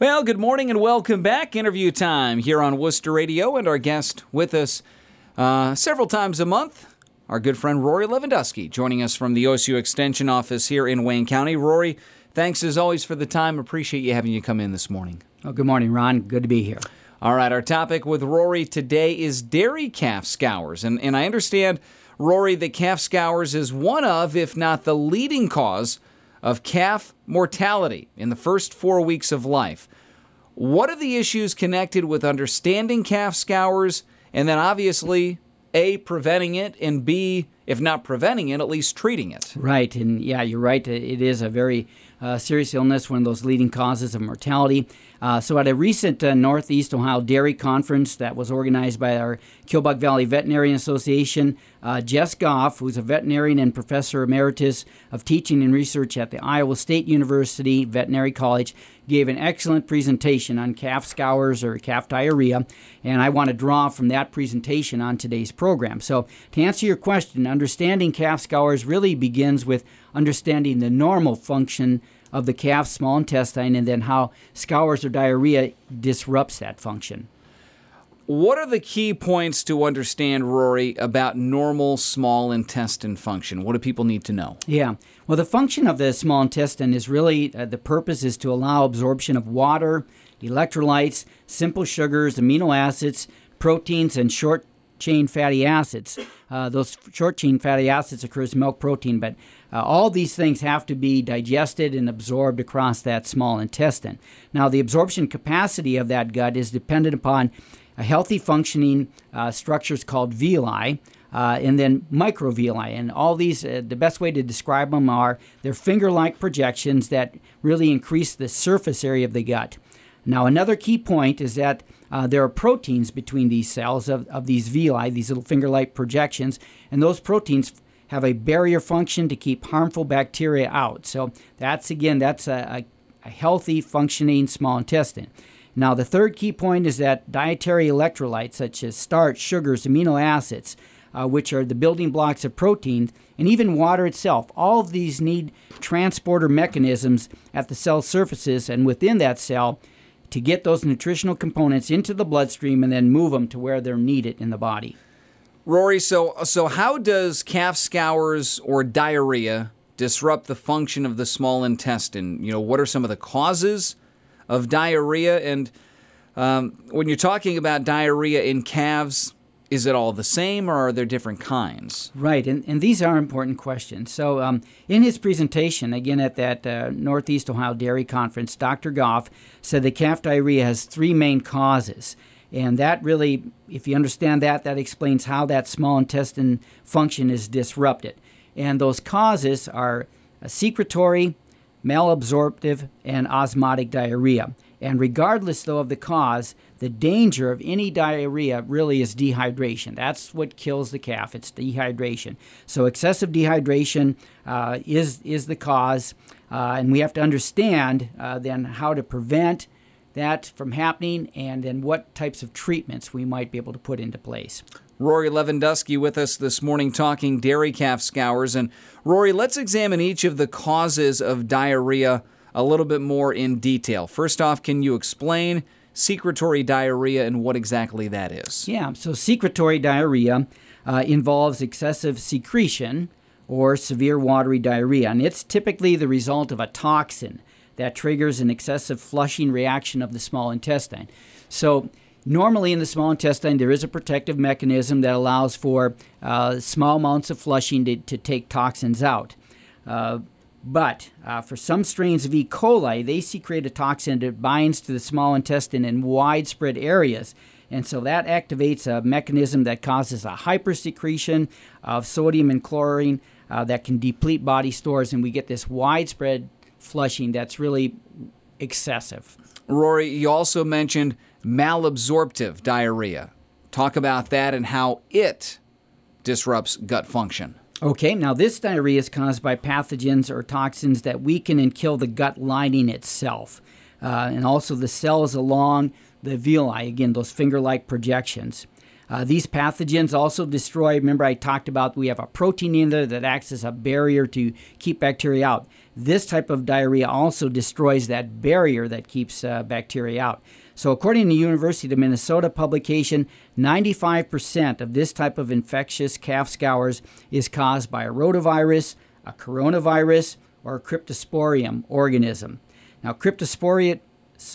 Well, good morning and welcome back. Interview time here on Wooster Radio, and our guest with us uh, several times a month, our good friend Rory Lewandowski, joining us from the OSU Extension Office here in Wayne County. Rory, thanks as always for the time. Appreciate you having you come in this morning. Oh, good morning, Ron. Good to be here. All right, our topic with Rory today is dairy calf scours, and and I understand, Rory, that calf scours is one of, if not the leading cause of calf mortality in the first four weeks of life. What are the issues connected with understanding calf scours and then obviously A, preventing it, and B, if not preventing it, at least treating it? Right, and yeah, you're right. It is a very uh, serious illness, one of those leading causes of mortality. Uh, so, at a recent uh, Northeast Ohio Dairy Conference that was organized by our Killbuck Valley Veterinarian Association, uh, Jess Goff, who's a veterinarian and professor emeritus of teaching and research at the Iowa State University Veterinary College, gave an excellent presentation on calf scours or calf diarrhea, and I want to draw from that presentation on today's program. So, to answer your question, understanding calf scours really begins with understanding the normal function of the calf's small intestine and then how scours or diarrhea disrupts that function. What are the key points to understand, Rory, about normal small intestine function? What do people need to know? Yeah. Well, the function of the small intestine is really uh, the purpose is to allow absorption of water, electrolytes, simple sugars, amino acids, proteins, and short chain fatty acids. Uh, those short chain fatty acids occurs in milk protein, but uh, all these things have to be digested and absorbed across that small intestine. Now, the absorption capacity of that gut is dependent upon a healthy functioning uh, structures called villi. Uh, and then microvilli. And all these, uh, the best way to describe them are they're finger like projections that really increase the surface area of the gut. Now, another key point is that uh, there are proteins between these cells of, of these villi, these little finger like projections, and those proteins have a barrier function to keep harmful bacteria out. So that's again, that's a, a, a healthy functioning small intestine. Now, the third key point is that dietary electrolytes such as starch, sugars, amino acids, uh, which are the building blocks of proteins, and even water itself, all of these need transporter mechanisms at the cell surfaces and within that cell to get those nutritional components into the bloodstream and then move them to where they're needed in the body. Rory, so so how does calf scours or diarrhea disrupt the function of the small intestine? You know, what are some of the causes of diarrhea? And um, when you're talking about diarrhea in calves, is it all the same or are there different kinds? Right, and, and these are important questions. So, um, in his presentation, again at that uh, Northeast Ohio Dairy Conference, Dr. Goff said that calf diarrhea has three main causes. And that really, if you understand that, that explains how that small intestine function is disrupted. And those causes are secretory, malabsorptive, and osmotic diarrhea. And regardless, though, of the cause, the danger of any diarrhea really is dehydration. That's what kills the calf. It's dehydration. So excessive dehydration uh, is is the cause, uh, and we have to understand uh, then how to prevent that from happening, and then what types of treatments we might be able to put into place. Rory Lewandowski with us this morning talking dairy calf scours. And Rory, let's examine each of the causes of diarrhea a little bit more in detail. First off, can you explain secretory diarrhea and what exactly that is? Yeah, so secretory diarrhea uh, involves excessive secretion or severe watery diarrhea, and it's typically the result of a toxin that triggers an excessive flushing reaction of the small intestine. So, normally in the small intestine, there is a protective mechanism that allows for uh, small amounts of flushing to, to take toxins out. Uh, but uh, for some strains of E. coli, they secrete a toxin that binds to the small intestine in widespread areas. And so that activates a mechanism that causes a hypersecretion of sodium and chlorine uh, that can deplete body stores, and we get this widespread flushing that's really excessive. Rory, you also mentioned malabsorptive diarrhea. Talk about that and how it disrupts gut function. Okay, now this diarrhea is caused by pathogens or toxins that weaken and kill the gut lining itself, uh, and also the cells along the villi, again, those finger like projections. Uh, these pathogens also destroy. Remember, I talked about we have a protein in there that acts as a barrier to keep bacteria out. This type of diarrhea also destroys that barrier that keeps uh, bacteria out. So, according to the University of Minnesota publication, 95% of this type of infectious calf scours is caused by a rotavirus, a coronavirus, or a cryptosporidium organism. Now, cryptosporidium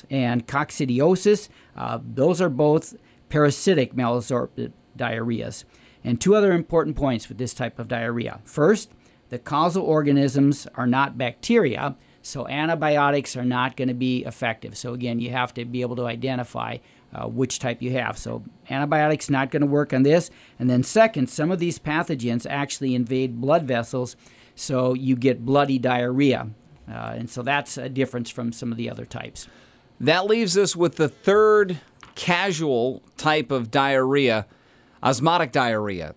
and coccidiosis, uh, those are both parasitic malabsorptive diarrheas. And two other important points with this type of diarrhea. First, the causal organisms are not bacteria, so antibiotics are not going to be effective. So again, you have to be able to identify uh, which type you have. So antibiotics not going to work on this. And then second, some of these pathogens actually invade blood vessels, so you get bloody diarrhea. Uh, and so that's a difference from some of the other types. That leaves us with the third casual type of diarrhea, osmotic diarrhea.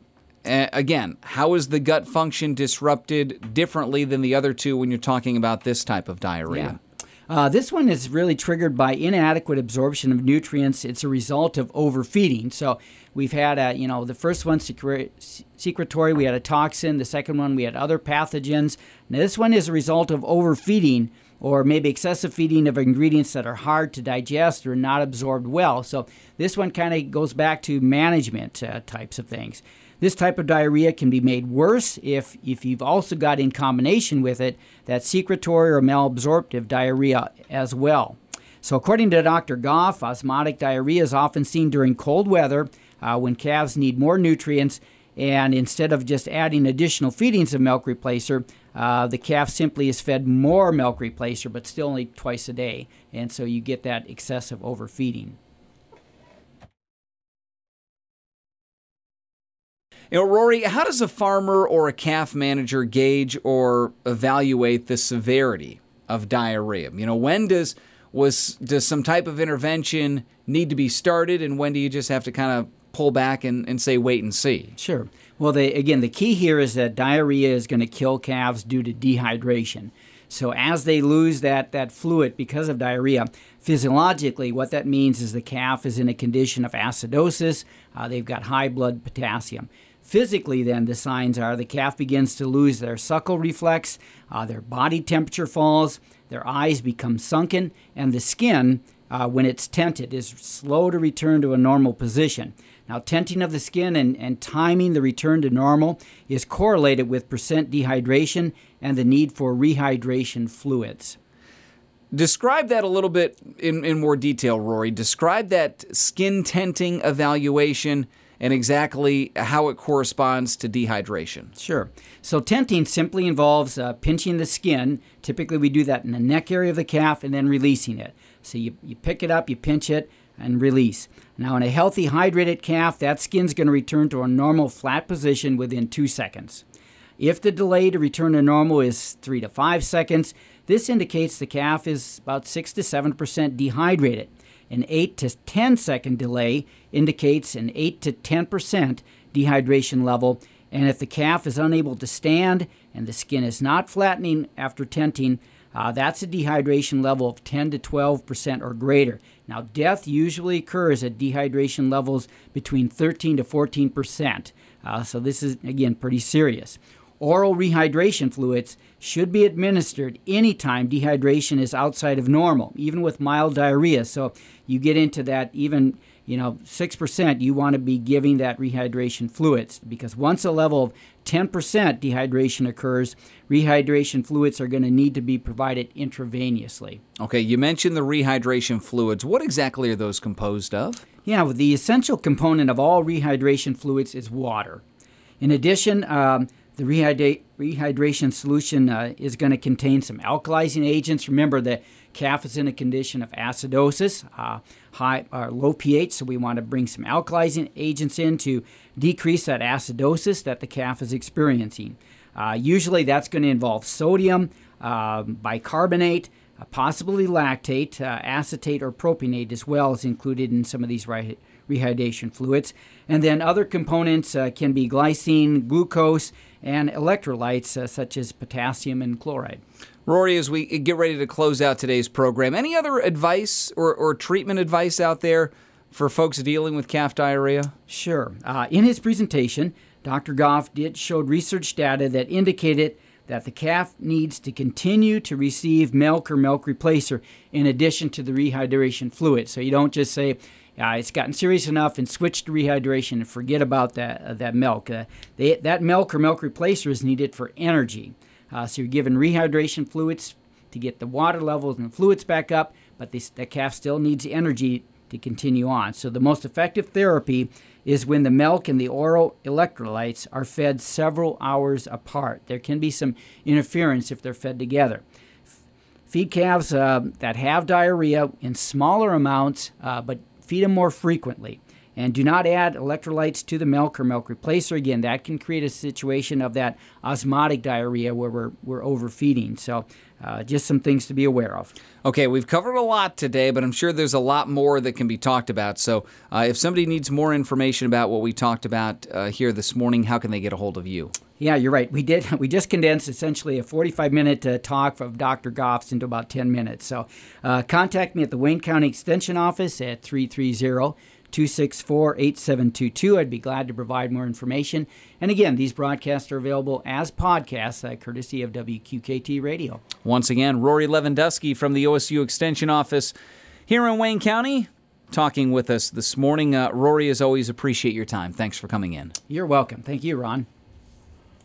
Uh, again, how is the gut function disrupted differently than the other two when you're talking about this type of diarrhea? Yeah. Uh, this one is really triggered by inadequate absorption of nutrients. It's a result of overfeeding. So we've had a, you know, the first one secretory, we had a toxin. The second one we had other pathogens. Now this one is a result of overfeeding or maybe excessive feeding of ingredients that are hard to digest or not absorbed well. So this one kind of goes back to management uh, types of things. This type of diarrhea can be made worse if, if you've also got in combination with it that secretory or malabsorptive diarrhea as well. So, according to Dr. Goff, osmotic diarrhea is often seen during cold weather uh, when calves need more nutrients. And instead of just adding additional feedings of milk replacer, uh, the calf simply is fed more milk replacer, but still only twice a day. And so you get that excessive overfeeding. You know, Rory, how does a farmer or a calf manager gauge or evaluate the severity of diarrhea? You know, when does was does some type of intervention need to be started, and when do you just have to kind of pull back and, and say wait and see? Sure. Well, they, again, the key here is that diarrhea is going to kill calves due to dehydration. So as they lose that, that fluid because of diarrhea, physiologically, what that means is the calf is in a condition of acidosis. Uh, they've got high blood potassium. Physically, then, the signs are the calf begins to lose their suckle reflex, uh, their body temperature falls, their eyes become sunken, and the skin, uh, when it's tented, is slow to return to a normal position. Now, tenting of the skin and, and timing the return to normal is correlated with percent dehydration and the need for rehydration fluids. Describe that a little bit in, in more detail, Rory. Describe that skin tenting evaluation and exactly how it corresponds to dehydration. Sure. So, tenting simply involves uh, pinching the skin. Typically, we do that in the neck area of the calf and then releasing it. So, you, you pick it up, you pinch it, and release. Now, in a healthy, hydrated calf, that skin's going to return to a normal flat position within two seconds. If the delay to return to normal is three to five seconds, this indicates the calf is about six to seven percent dehydrated. An 8 to 10 second delay indicates an 8 to 10% dehydration level, and if the calf is unable to stand and the skin is not flattening after tenting, uh, that's a dehydration level of 10 to 12% or greater. Now, death usually occurs at dehydration levels between 13 to 14%. Uh, so, this is, again, pretty serious. Oral rehydration fluids should be administered anytime dehydration is outside of normal, even with mild diarrhea. So you get into that even you know 6% you want to be giving that rehydration fluids because once a level of 10% dehydration occurs rehydration fluids are going to need to be provided intravenously. Okay you mentioned the rehydration fluids. What exactly are those composed of? Yeah well, the essential component of all rehydration fluids is water. In addition um, the rehydration solution uh, is going to contain some alkalizing agents. Remember, the calf is in a condition of acidosis, uh, high or low pH, so we want to bring some alkalizing agents in to decrease that acidosis that the calf is experiencing. Uh, usually, that's going to involve sodium, um, bicarbonate, uh, possibly lactate, uh, acetate, or propionate as well is included in some of these rehydration fluids. And then other components uh, can be glycine, glucose, and electrolytes uh, such as potassium and chloride. Rory, as we get ready to close out today's program, any other advice or, or treatment advice out there for folks dealing with calf diarrhea? Sure. Uh, in his presentation, Dr. Goff did showed research data that indicated that the calf needs to continue to receive milk or milk replacer in addition to the rehydration fluid. So you don't just say, uh, it's gotten serious enough and switch to rehydration and forget about that, uh, that milk. Uh, they, that milk or milk replacer is needed for energy. Uh, so you're given rehydration fluids to get the water levels and the fluids back up, but the calf still needs energy to continue on. So the most effective therapy is when the milk and the oral electrolytes are fed several hours apart. There can be some interference if they're fed together. Feed calves uh, that have diarrhea in smaller amounts, uh, but feed them more frequently. And do not add electrolytes to the milk or milk replacer. Again, that can create a situation of that osmotic diarrhea where we're, we're overfeeding. So, uh, just some things to be aware of. Okay, we've covered a lot today, but I'm sure there's a lot more that can be talked about. So, uh, if somebody needs more information about what we talked about uh, here this morning, how can they get a hold of you? Yeah, you're right. We did. We just condensed essentially a 45 minute uh, talk of Dr. Goff's into about 10 minutes. So, uh, contact me at the Wayne County Extension Office at 330 264 8722. I'd be glad to provide more information. And again, these broadcasts are available as podcasts, uh, courtesy of WQKT Radio. Once again, Rory Lewandowski from the OSU Extension Office here in Wayne County talking with us this morning. Uh, Rory, as always, appreciate your time. Thanks for coming in. You're welcome. Thank you, Ron.